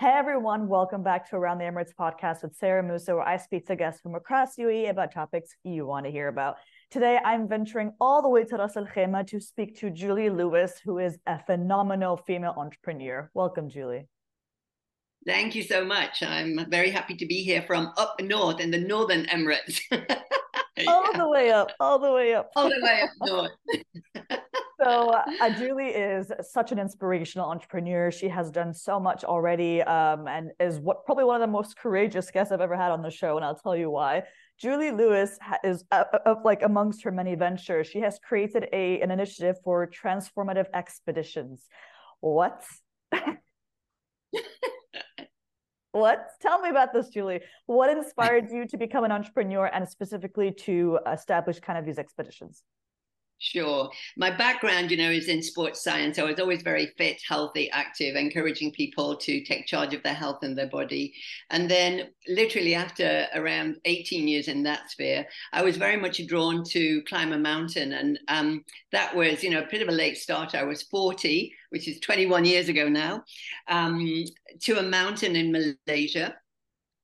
Hey everyone, welcome back to Around the Emirates podcast with Sara Mousa, where I speak to guests from across UAE about topics you want to hear about. Today, I'm venturing all the way to Ras Al Khaimah to speak to Julie Lewis, who is a phenomenal female entrepreneur. Welcome, Julie. Thank you so much. I'm very happy to be here from up north in the Northern Emirates. all the way up, all the way up. All the way up north. so uh, Julie is such an inspirational entrepreneur. She has done so much already, um, and is what probably one of the most courageous guests I've ever had on the show, and I'll tell you why. Julie Lewis is uh, uh, like amongst her many ventures. She has created a an initiative for transformative expeditions. What? what? Tell me about this, Julie. What inspired you to become an entrepreneur and specifically to establish kind of these expeditions? Sure. My background, you know, is in sports science. I was always very fit, healthy, active, encouraging people to take charge of their health and their body. And then, literally, after around 18 years in that sphere, I was very much drawn to climb a mountain. And um, that was, you know, a bit of a late start. I was 40, which is 21 years ago now, um, to a mountain in Malaysia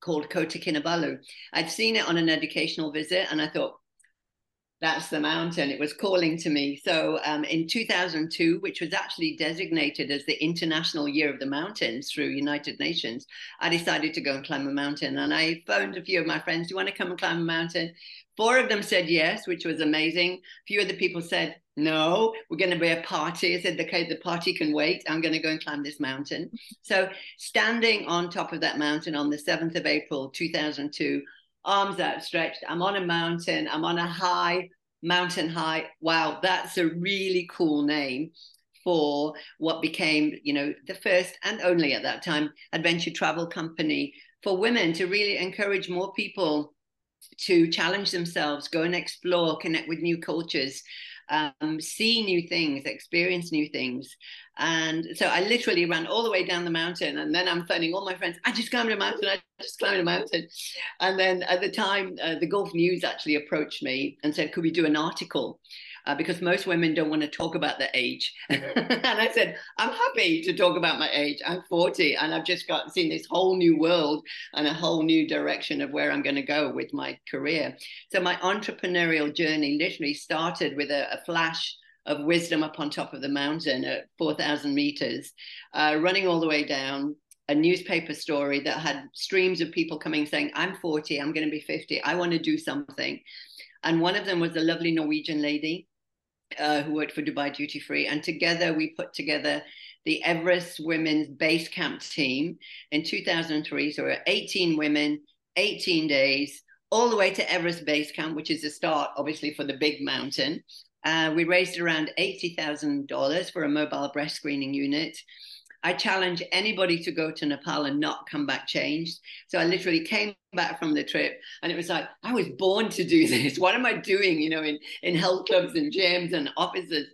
called Kota Kinabalu. I'd seen it on an educational visit and I thought, that's the mountain. It was calling to me. So um, in 2002, which was actually designated as the International Year of the Mountains through United Nations, I decided to go and climb a mountain. And I phoned a few of my friends, do you want to come and climb a mountain? Four of them said yes, which was amazing. A few of the people said, no, we're going to be a party. I said, okay, the party can wait. I'm going to go and climb this mountain. So standing on top of that mountain on the 7th of April, 2002, arms outstretched. I'm on a mountain. I'm on a high mountain high. Wow, that's a really cool name for what became, you know, the first and only at that time adventure travel company for women to really encourage more people to challenge themselves, go and explore, connect with new cultures, um, see new things, experience new things. And so I literally ran all the way down the mountain. And then I'm phoning all my friends, I just climbed a mountain, I just climbed a mountain. And then at the time, uh, the Gulf News actually approached me and said, Could we do an article? Uh, because most women don't want to talk about their age. and I said, I'm happy to talk about my age. I'm 40 and I've just got seen this whole new world and a whole new direction of where I'm going to go with my career. So my entrepreneurial journey literally started with a, a flash of wisdom up on top of the mountain at 4,000 meters, uh, running all the way down, a newspaper story that had streams of people coming saying, I'm 40, I'm going to be 50, I want to do something. And one of them was a lovely Norwegian lady uh, who worked for Dubai Duty Free, and together we put together the Everest Women's Base Camp team in 2003. So we're 18 women, 18 days, all the way to Everest Base Camp, which is the start, obviously, for the big mountain. Uh, we raised around $80,000 for a mobile breast screening unit. I challenge anybody to go to Nepal and not come back changed. So I literally came back from the trip and it was like, I was born to do this. What am I doing, you know, in, in health clubs and gyms and offices?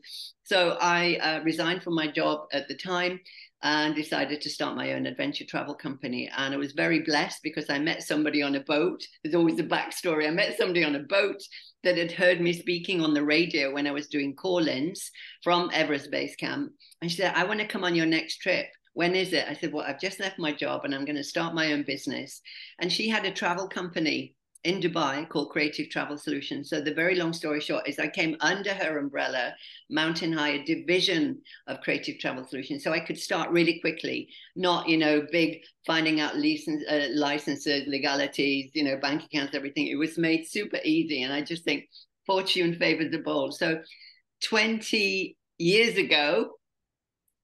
So I uh, resigned from my job at the time and decided to start my own adventure travel company. And I was very blessed because I met somebody on a boat. There's always a backstory. I met somebody on a boat that had heard me speaking on the radio when I was doing call ins from Everest Base Camp. And she said, I want to come on your next trip. When is it? I said, Well, I've just left my job and I'm going to start my own business. And she had a travel company in Dubai called Creative Travel Solutions. So the very long story short is I came under her umbrella, Mountain High, a division of Creative Travel Solutions. So I could start really quickly, not, you know, big finding out license, uh, licenses, legalities, you know, bank accounts, everything. It was made super easy. And I just think fortune favors the bold. So 20 years ago,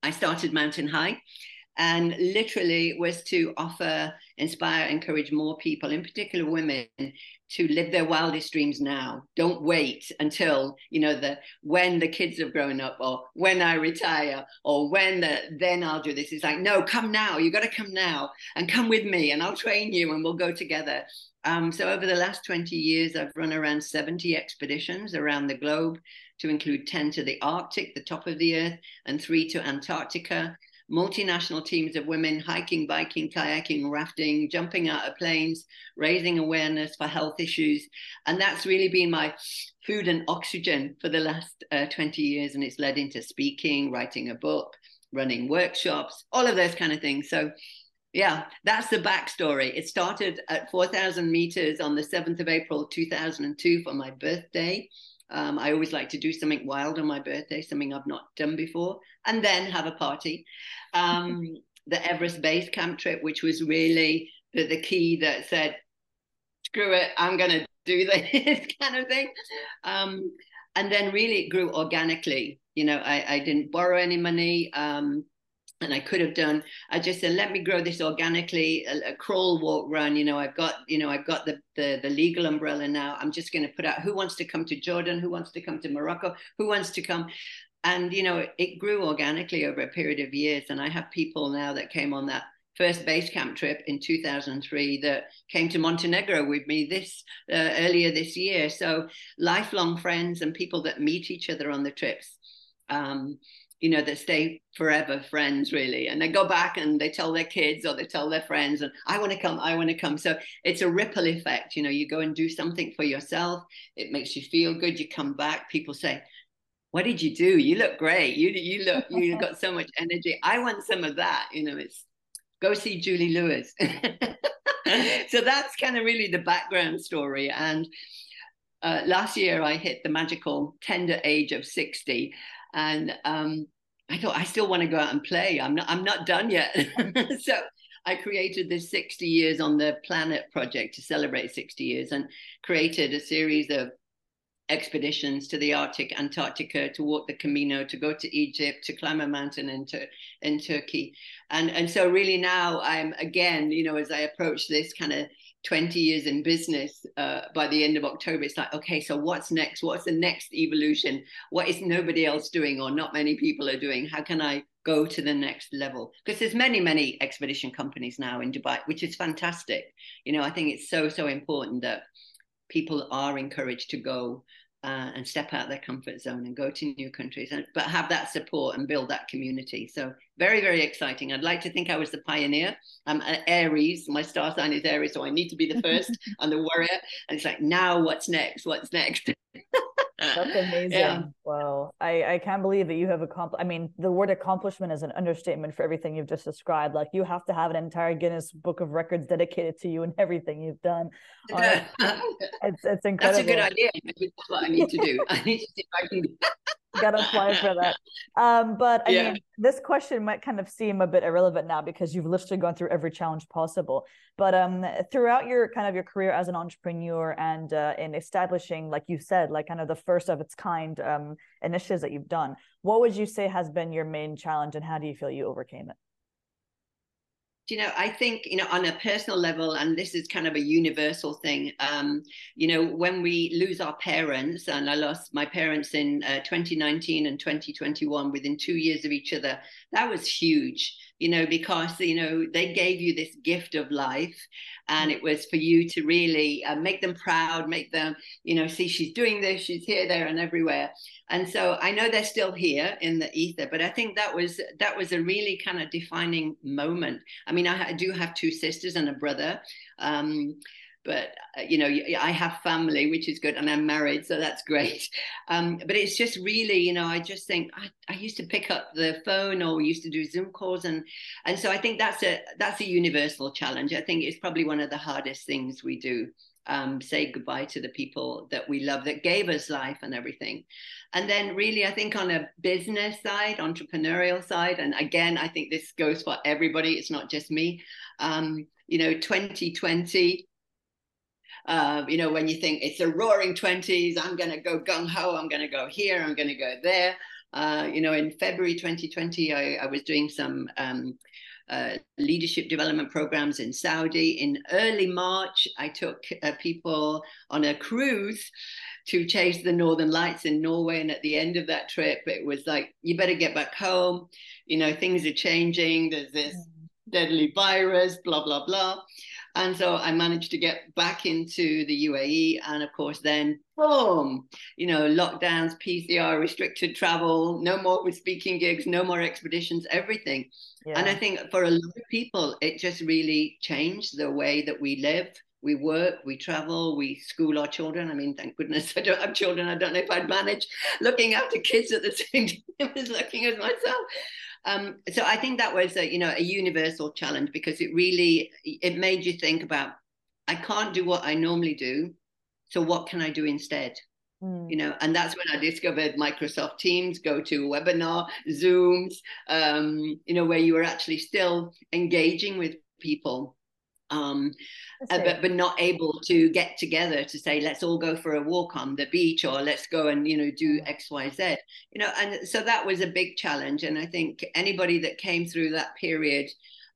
I started Mountain High and literally was to offer, inspire, encourage more people, in particular women, to live their wildest dreams now. Don't wait until you know the when the kids have grown up, or when I retire, or when the then I'll do this. It's like no, come now. You got to come now and come with me, and I'll train you, and we'll go together. Um, so over the last 20 years, I've run around 70 expeditions around the globe, to include 10 to the Arctic, the top of the Earth, and three to Antarctica multinational teams of women hiking, biking, kayaking, rafting, jumping out of planes, raising awareness for health issues. And that's really been my food and oxygen for the last uh, 20 years. And it's led into speaking, writing a book, running workshops, all of those kind of things. So yeah, that's the backstory. It started at 4,000 meters on the 7th of April, 2002, for my birthday. Um, I always like to do something wild on my birthday, something I've not done before, and then have a party. Um, the Everest Base Camp trip, which was really the, the key that said, screw it, I'm going to do this kind of thing. Um, and then really it grew organically. You know, I, I didn't borrow any money. Um, and I could have done. I just said, let me grow this organically, a, a, crawl, walk, run. You know, I've got, you know, I've got the, the the legal umbrella now. I'm just going to put out who wants to come to Jordan, who wants to come to Morocco, who wants to come, and you know, it grew organically over a period of years. And I have people now that came on that first base camp trip in 2003 that came to Montenegro with me this uh, earlier this year. So lifelong friends and people that meet each other on the trips. Um, you know, they stay forever friends, really. And they go back and they tell their kids or they tell their friends, and I want to come, I want to come. So it's a ripple effect. You know, you go and do something for yourself, it makes you feel good. You come back, people say, what did you do? You look great. You you look you got so much energy. I want some of that. You know, it's go see Julie Lewis. so that's kind of really the background story. And uh, last year I hit the magical tender age of 60 and um, I thought I still want to go out and play. I'm not I'm not done yet. so I created this 60 years on the planet project to celebrate 60 years and created a series of expeditions to the Arctic, Antarctica, to walk the Camino, to go to Egypt, to climb a mountain in, in Turkey. And, and so really now I'm again, you know, as I approach this kind of 20 years in business uh, by the end of October, it's like, okay, so what's next? What's the next evolution? What is nobody else doing or not many people are doing? How can I go to the next level? Because there's many, many expedition companies now in Dubai, which is fantastic. You know, I think it's so, so important that people are encouraged to go uh, and step out their comfort zone and go to new countries, and, but have that support and build that community. So very, very exciting. I'd like to think I was the pioneer. I'm Aries. My star sign is Aries, so I need to be the first and the warrior. And it's like, now what's next? What's next? That's amazing. Yeah. Wow. I, I can't believe that you have accomplished. I mean, the word accomplishment is an understatement for everything you've just described. Like you have to have an entire Guinness Book of Records dedicated to you and everything you've done. Uh, it's it's incredible. That's a good idea. That's what I need to do. I need to see if I can gotta apply for that. Um, but I yeah. mean, this question might kind of seem a bit irrelevant now because you've literally gone through every challenge possible. But um, throughout your kind of your career as an entrepreneur and uh, in establishing, like you said, like kind of the first of its kind um, initiatives that you've done, what would you say has been your main challenge, and how do you feel you overcame it? You know i think you know on a personal level and this is kind of a universal thing um, you know when we lose our parents and i lost my parents in uh, 2019 and 2021 within two years of each other that was huge you know because you know they gave you this gift of life and it was for you to really uh, make them proud make them you know see she's doing this she's here there and everywhere. And so i know they're still here in the ether but i think that was that was a really kind of defining moment. I mean i do have two sisters and a brother um, but uh, you know i have family which is good and i'm married so that's great. Um, but it's just really you know i just think I, I, used to pick up the phone or used to do zoom calls and and so i think that's a that's a universal challenge. I think it's probably one of the hardest things we do um, say goodbye to the people that we love that gave us life and everything. And then really i think on a business side entrepreneurial side and again i think this goes for everybody it's not just me um, you know 2020 uh, you know, when you think it's a roaring 20s, I'm going to go gung ho, I'm going to go here, I'm going to go there. Uh, you know, in February 2020, I, I was doing some um, uh, leadership development programs in Saudi. In early March, I took uh, people on a cruise to chase the northern lights in Norway. And at the end of that trip, it was like, you better get back home. You know, things are changing. There's this mm. deadly virus, blah, blah, blah. And so I managed to get back into the UAE. And of course, then boom, you know, lockdowns, PCR, restricted travel, no more with speaking gigs, no more expeditions, everything. Yeah. And I think for a lot of people, it just really changed the way that we live. We work, we travel, we school our children. I mean, thank goodness I don't have children. I don't know if I'd manage looking after kids at the same time as looking at myself. Um, so I think that was a, you know a universal challenge because it really it made you think about I can't do what I normally do, so what can I do instead? Mm. You know, and that's when I discovered Microsoft Teams, GoToWebinar, Zooms, um, you know, where you were actually still engaging with people um, uh, but but not able to get together to say let's all go for a walk on the beach or let's go and you know do X Y Z. You know and so that was a big challenge and I think anybody that came through that period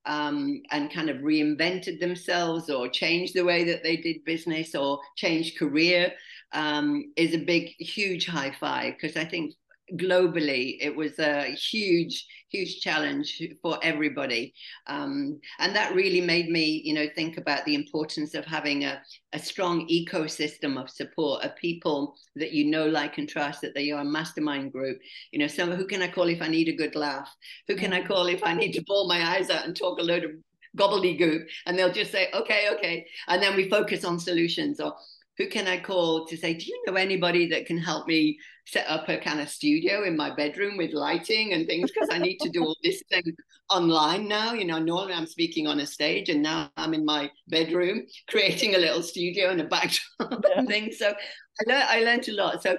um, and kind of reinvented themselves or changed the way that they did business or changed career um, is a big huge high five because I think globally it was a huge huge challenge for everybody. Um, and that really made me you know think about the importance of having a, a strong ecosystem of support of people that you know like and trust that they are a mastermind group. You know some who can i call if i need a good laugh? Who can i call if i need to bawl my eyes out and talk a load of gobbledygook? And they'll just say okay okay. And then we focus on solutions. Or who can I call to say, do you know anybody that can help me set up a kind of studio in my bedroom with lighting and things? Because I need to do all this thing online now. You know, normally I'm speaking on a stage and now I'm in my bedroom creating a little studio and a backdrop yeah. and things. So I, le- I learned a lot. So,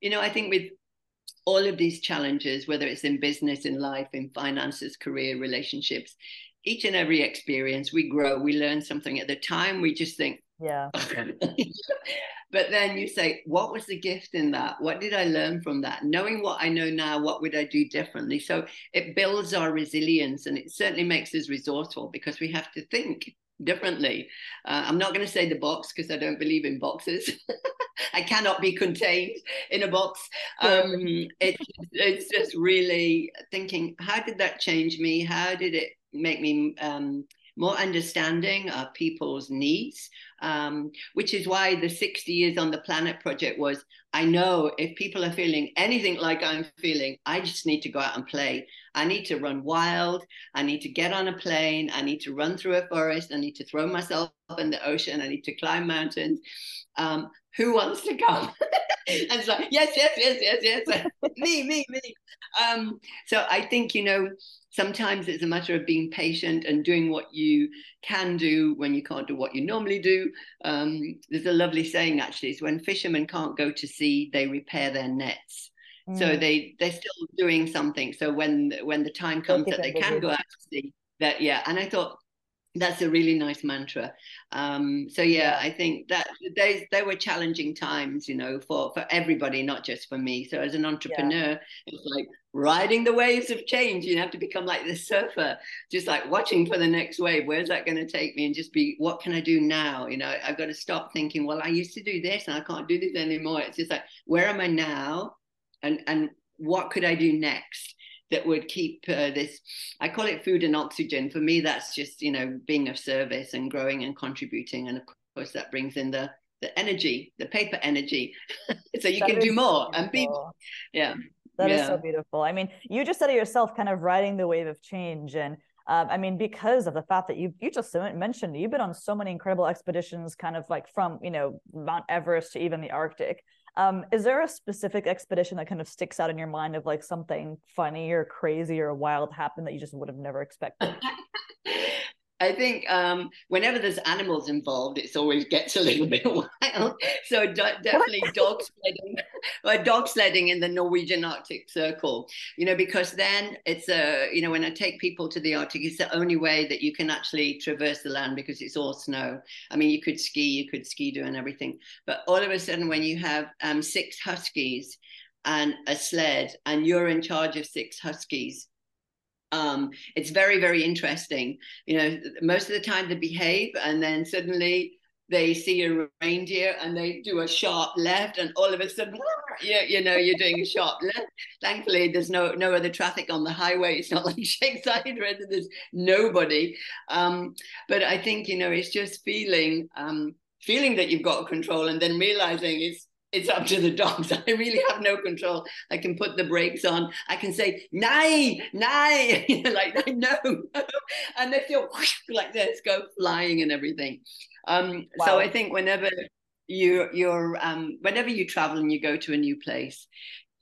you know, I think with all of these challenges, whether it's in business, in life, in finances, career, relationships, each and every experience, we grow, we learn something. At the time, we just think, yeah. but then you say, what was the gift in that? What did I learn from that? Knowing what I know now, what would I do differently? So it builds our resilience and it certainly makes us resourceful because we have to think differently. Uh, I'm not going to say the box because I don't believe in boxes. I cannot be contained in a box. Um, it, it's just really thinking, how did that change me? How did it make me um, more understanding of people's needs, um, which is why the 60 Years on the Planet project was I know if people are feeling anything like I'm feeling, I just need to go out and play. I need to run wild. I need to get on a plane. I need to run through a forest. I need to throw myself in the ocean. I need to climb mountains. Um, who wants to come? and so, yes, yes, yes, yes, yes. me, me, me. Um, so I think, you know, sometimes it's a matter of being patient and doing what you can do when you can't do what you normally do. Um, there's a lovely saying actually: is when fishermen can't go to sea, they repair their nets. Mm. So they they're still doing something. So when when the time comes that they can go out to sea, that yeah. And I thought that's a really nice mantra. Um, so yeah, I think that they they were challenging times, you know, for for everybody, not just for me. So as an entrepreneur, yeah. it's like riding the waves of change. You have to become like the surfer, just like watching for the next wave. Where's that going to take me? And just be, what can I do now? You know, I've got to stop thinking, well, I used to do this and I can't do this anymore. It's just like, where am I now? And and what could I do next? That would keep uh, this i call it food and oxygen for me that's just you know being of service and growing and contributing and of course that brings in the the energy the paper energy so you that can do more beautiful. and be yeah That yeah. is so beautiful i mean you just said it yourself kind of riding the wave of change and um, I mean, because of the fact that you you just mentioned you've been on so many incredible expeditions, kind of like from you know Mount Everest to even the Arctic. Um, is there a specific expedition that kind of sticks out in your mind of like something funny or crazy or wild happened that you just would have never expected? I think um, whenever there's animals involved, it always gets a little bit wild. So do- definitely dog sledding, or dog sledding in the Norwegian Arctic Circle. You know, because then it's a you know when I take people to the Arctic, it's the only way that you can actually traverse the land because it's all snow. I mean, you could ski, you could Ski-Doo and everything, but all of a sudden when you have um, six huskies and a sled, and you're in charge of six huskies um, it's very very interesting. You know most of the time they behave and then suddenly they see a reindeer and they do a sharp left and all of a sudden you, you know you're doing a sharp left. Thankfully there's no no other traffic on the highway. It's not like Sheikh Zayed where there's nobody. Um, but i think you know it's just feeling um, feeling that you've got control and then realizing it's it's up to the dogs. I really have no control. I can put the brakes on. I can say, nay, nay, like, no. and they feel like this, go flying and everything. Um, wow. So I think whenever you, you're, um, whenever you travel and you go to a new place,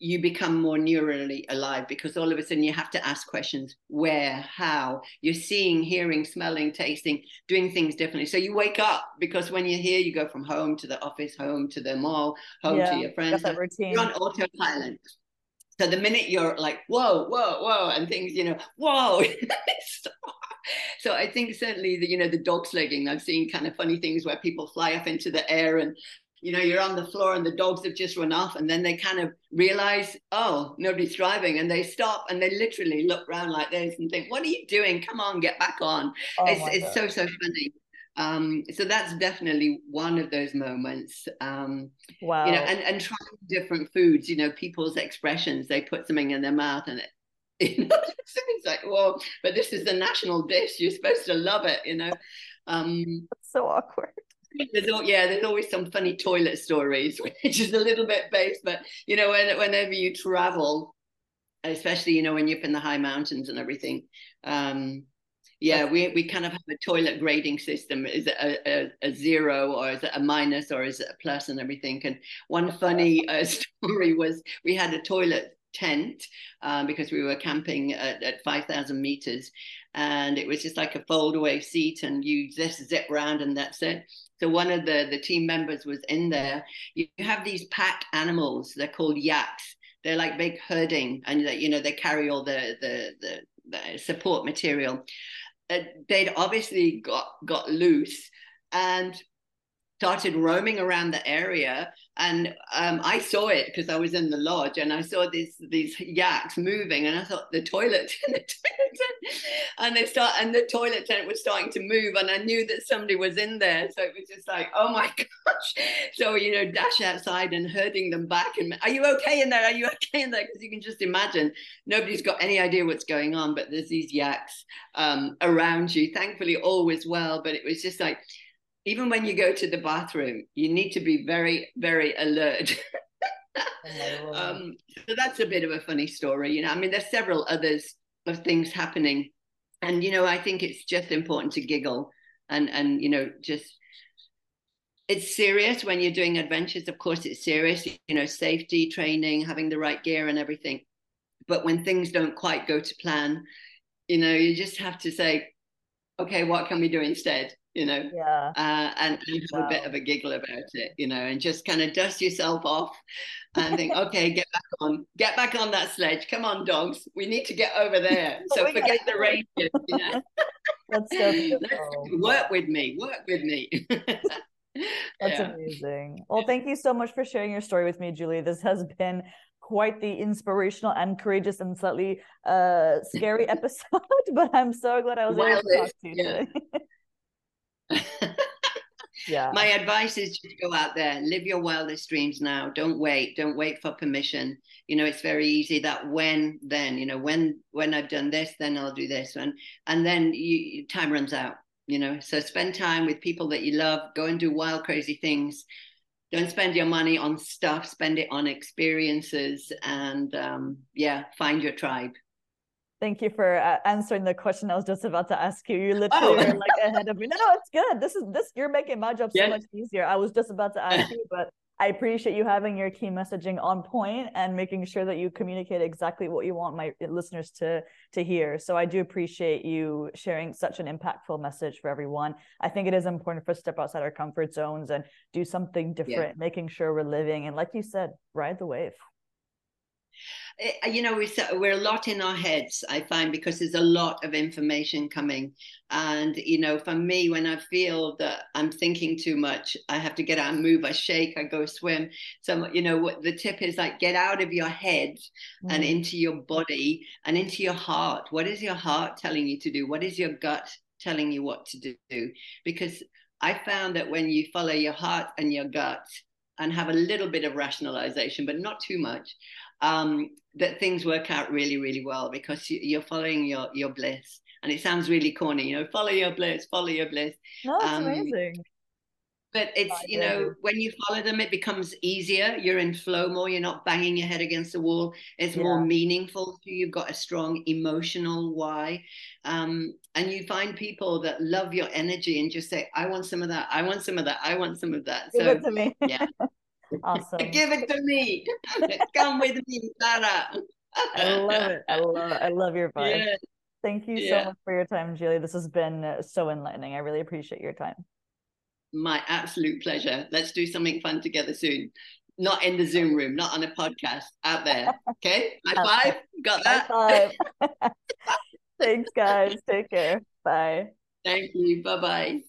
you become more neurally alive because all of a sudden you have to ask questions. Where? How? You're seeing hearing smelling tasting doing things differently. So you wake up because when you're here you go from home to the office home to the mall home yeah, to your friends. that routine. you're on autopilot. So the minute you're like whoa whoa whoa and things you know whoa so I think certainly the you know the dog sledding I've seen kind of funny things where people fly up into the air and you know you're on the floor and the dogs have just run off and then they kind of realize oh nobody's driving and they stop and they literally look around like this and think what are you doing? Come on get back on. Oh it's, it's so so funny. Um, so that's definitely one of those moments um, wow you know and, and trying different foods you know people's expressions they put something in their mouth and it you know it's like well but this is the national dish you're supposed to love it you know? Um, that's so awkward there's all, yeah, there's always some funny toilet stories, which is a little bit based, but you know, when, whenever you travel, especially you know when you're up in the high mountains and everything, um, yeah, we we kind of have a toilet grading system. Is it a, a, a, zero or is it a minus or is it a plus and everything? And one funny uh, story was we had a toilet tent um, because we were camping at, at 5,000 meters and it was just like a fold away seat and you just zip around and that's it. So one of the, the team members was in there. You have these pack animals, they're called yaks. They're like big herding and you know, they carry all the, the, the, the support material. Uh, they'd obviously got, got loose and started roaming around the area and um, I saw it because I was in the lodge and I saw these these yaks moving and I thought the toilet, the toilet tent, and they start and the toilet tent was starting to move and I knew that somebody was in there so it was just like oh my gosh. So you know dash outside and herding them back and are you okay in there? Are you okay in there? Because you can just imagine nobody's got any idea what's going on but there's these yaks um, around you thankfully all was well but it was just like even when you go to the bathroom, you need to be very, very alert. oh um, so that's a bit of a funny story. You know, I mean, there's several others of things happening. And, you know, I think it's just important to giggle and, and, you know, just, it's serious when you're doing adventures. Of course, it's serious, you know, safety training, having the right gear and everything. But when things don't quite go to plan, you know, you just have to say, okay, what can we do instead? You know, yeah, uh, and, and have wow. a bit of a giggle about it, you know, and just kind of dust yourself off and think, okay, get back on, get back on that sledge. Come on, dogs, we need to get over there. So forget the rangers, you know. That's so work with me, work with me. That's yeah. amazing. Well, thank you so much for sharing your story with me, Julie. This has been quite the inspirational and courageous and slightly uh, scary episode, but I'm so glad I was able to talk to you yeah. today yeah. My advice is just go out there, live your wildest dreams now. Don't wait. Don't wait for permission. You know, it's very easy that when then, you know, when when I've done this, then I'll do this. And and then you time runs out, you know. So spend time with people that you love, go and do wild, crazy things. Don't spend your money on stuff, spend it on experiences and um, yeah, find your tribe. Thank you for uh, answering the question I was just about to ask you. You literally oh. like ahead of me. No, no, it's good. This is this. You're making my job so much easier. I was just about to ask you, but I appreciate you having your key messaging on point and making sure that you communicate exactly what you want my listeners to to hear. So I do appreciate you sharing such an impactful message for everyone. I think it is important for us to step outside our comfort zones and do something different, yeah. making sure we're living and, like you said, ride the wave. Eh, you know, we're a lot in our heads, I find, because there's a lot of information coming. And, you know, for me, when I feel that I'm thinking too much, I have to get out and move. I shake, I go swim. So, you know, what the tip is like get out of your head mm. and into your body and into your heart. What is your heart telling you to do? What is your gut telling you what to do? Because I found that when you follow your heart and your gut, and have a little bit of rationalization, but not too much um, that things work out really, really well because you're following your your bliss. And it sounds really corny, you know, follow your bliss, follow your bliss. No, it's um, amazing. But it's, you know, when you follow them, it becomes easier. You're in flow more. You're not banging your head against the wall. It's yeah. more meaningful. You've got a strong emotional why. Um, and you find people that love your energy and just say, I want some of that. I want some of that. I want some of that. So, Give it to me. yeah. Awesome. Give it to me. Come with me, Sara. I love it. I love it. I love your vibe. Yeah. Thank you Yeah. so much for your time, Julie. This has been uh, so enlightening. I really appreciate your time. My absolute pleasure. Let's do something fun together soon. Not in the Zoom room, not on a podcast, out there. Okay? High five. Got that? High five. Thanks, guys. Take care. Bye. Thank you. Bye bye.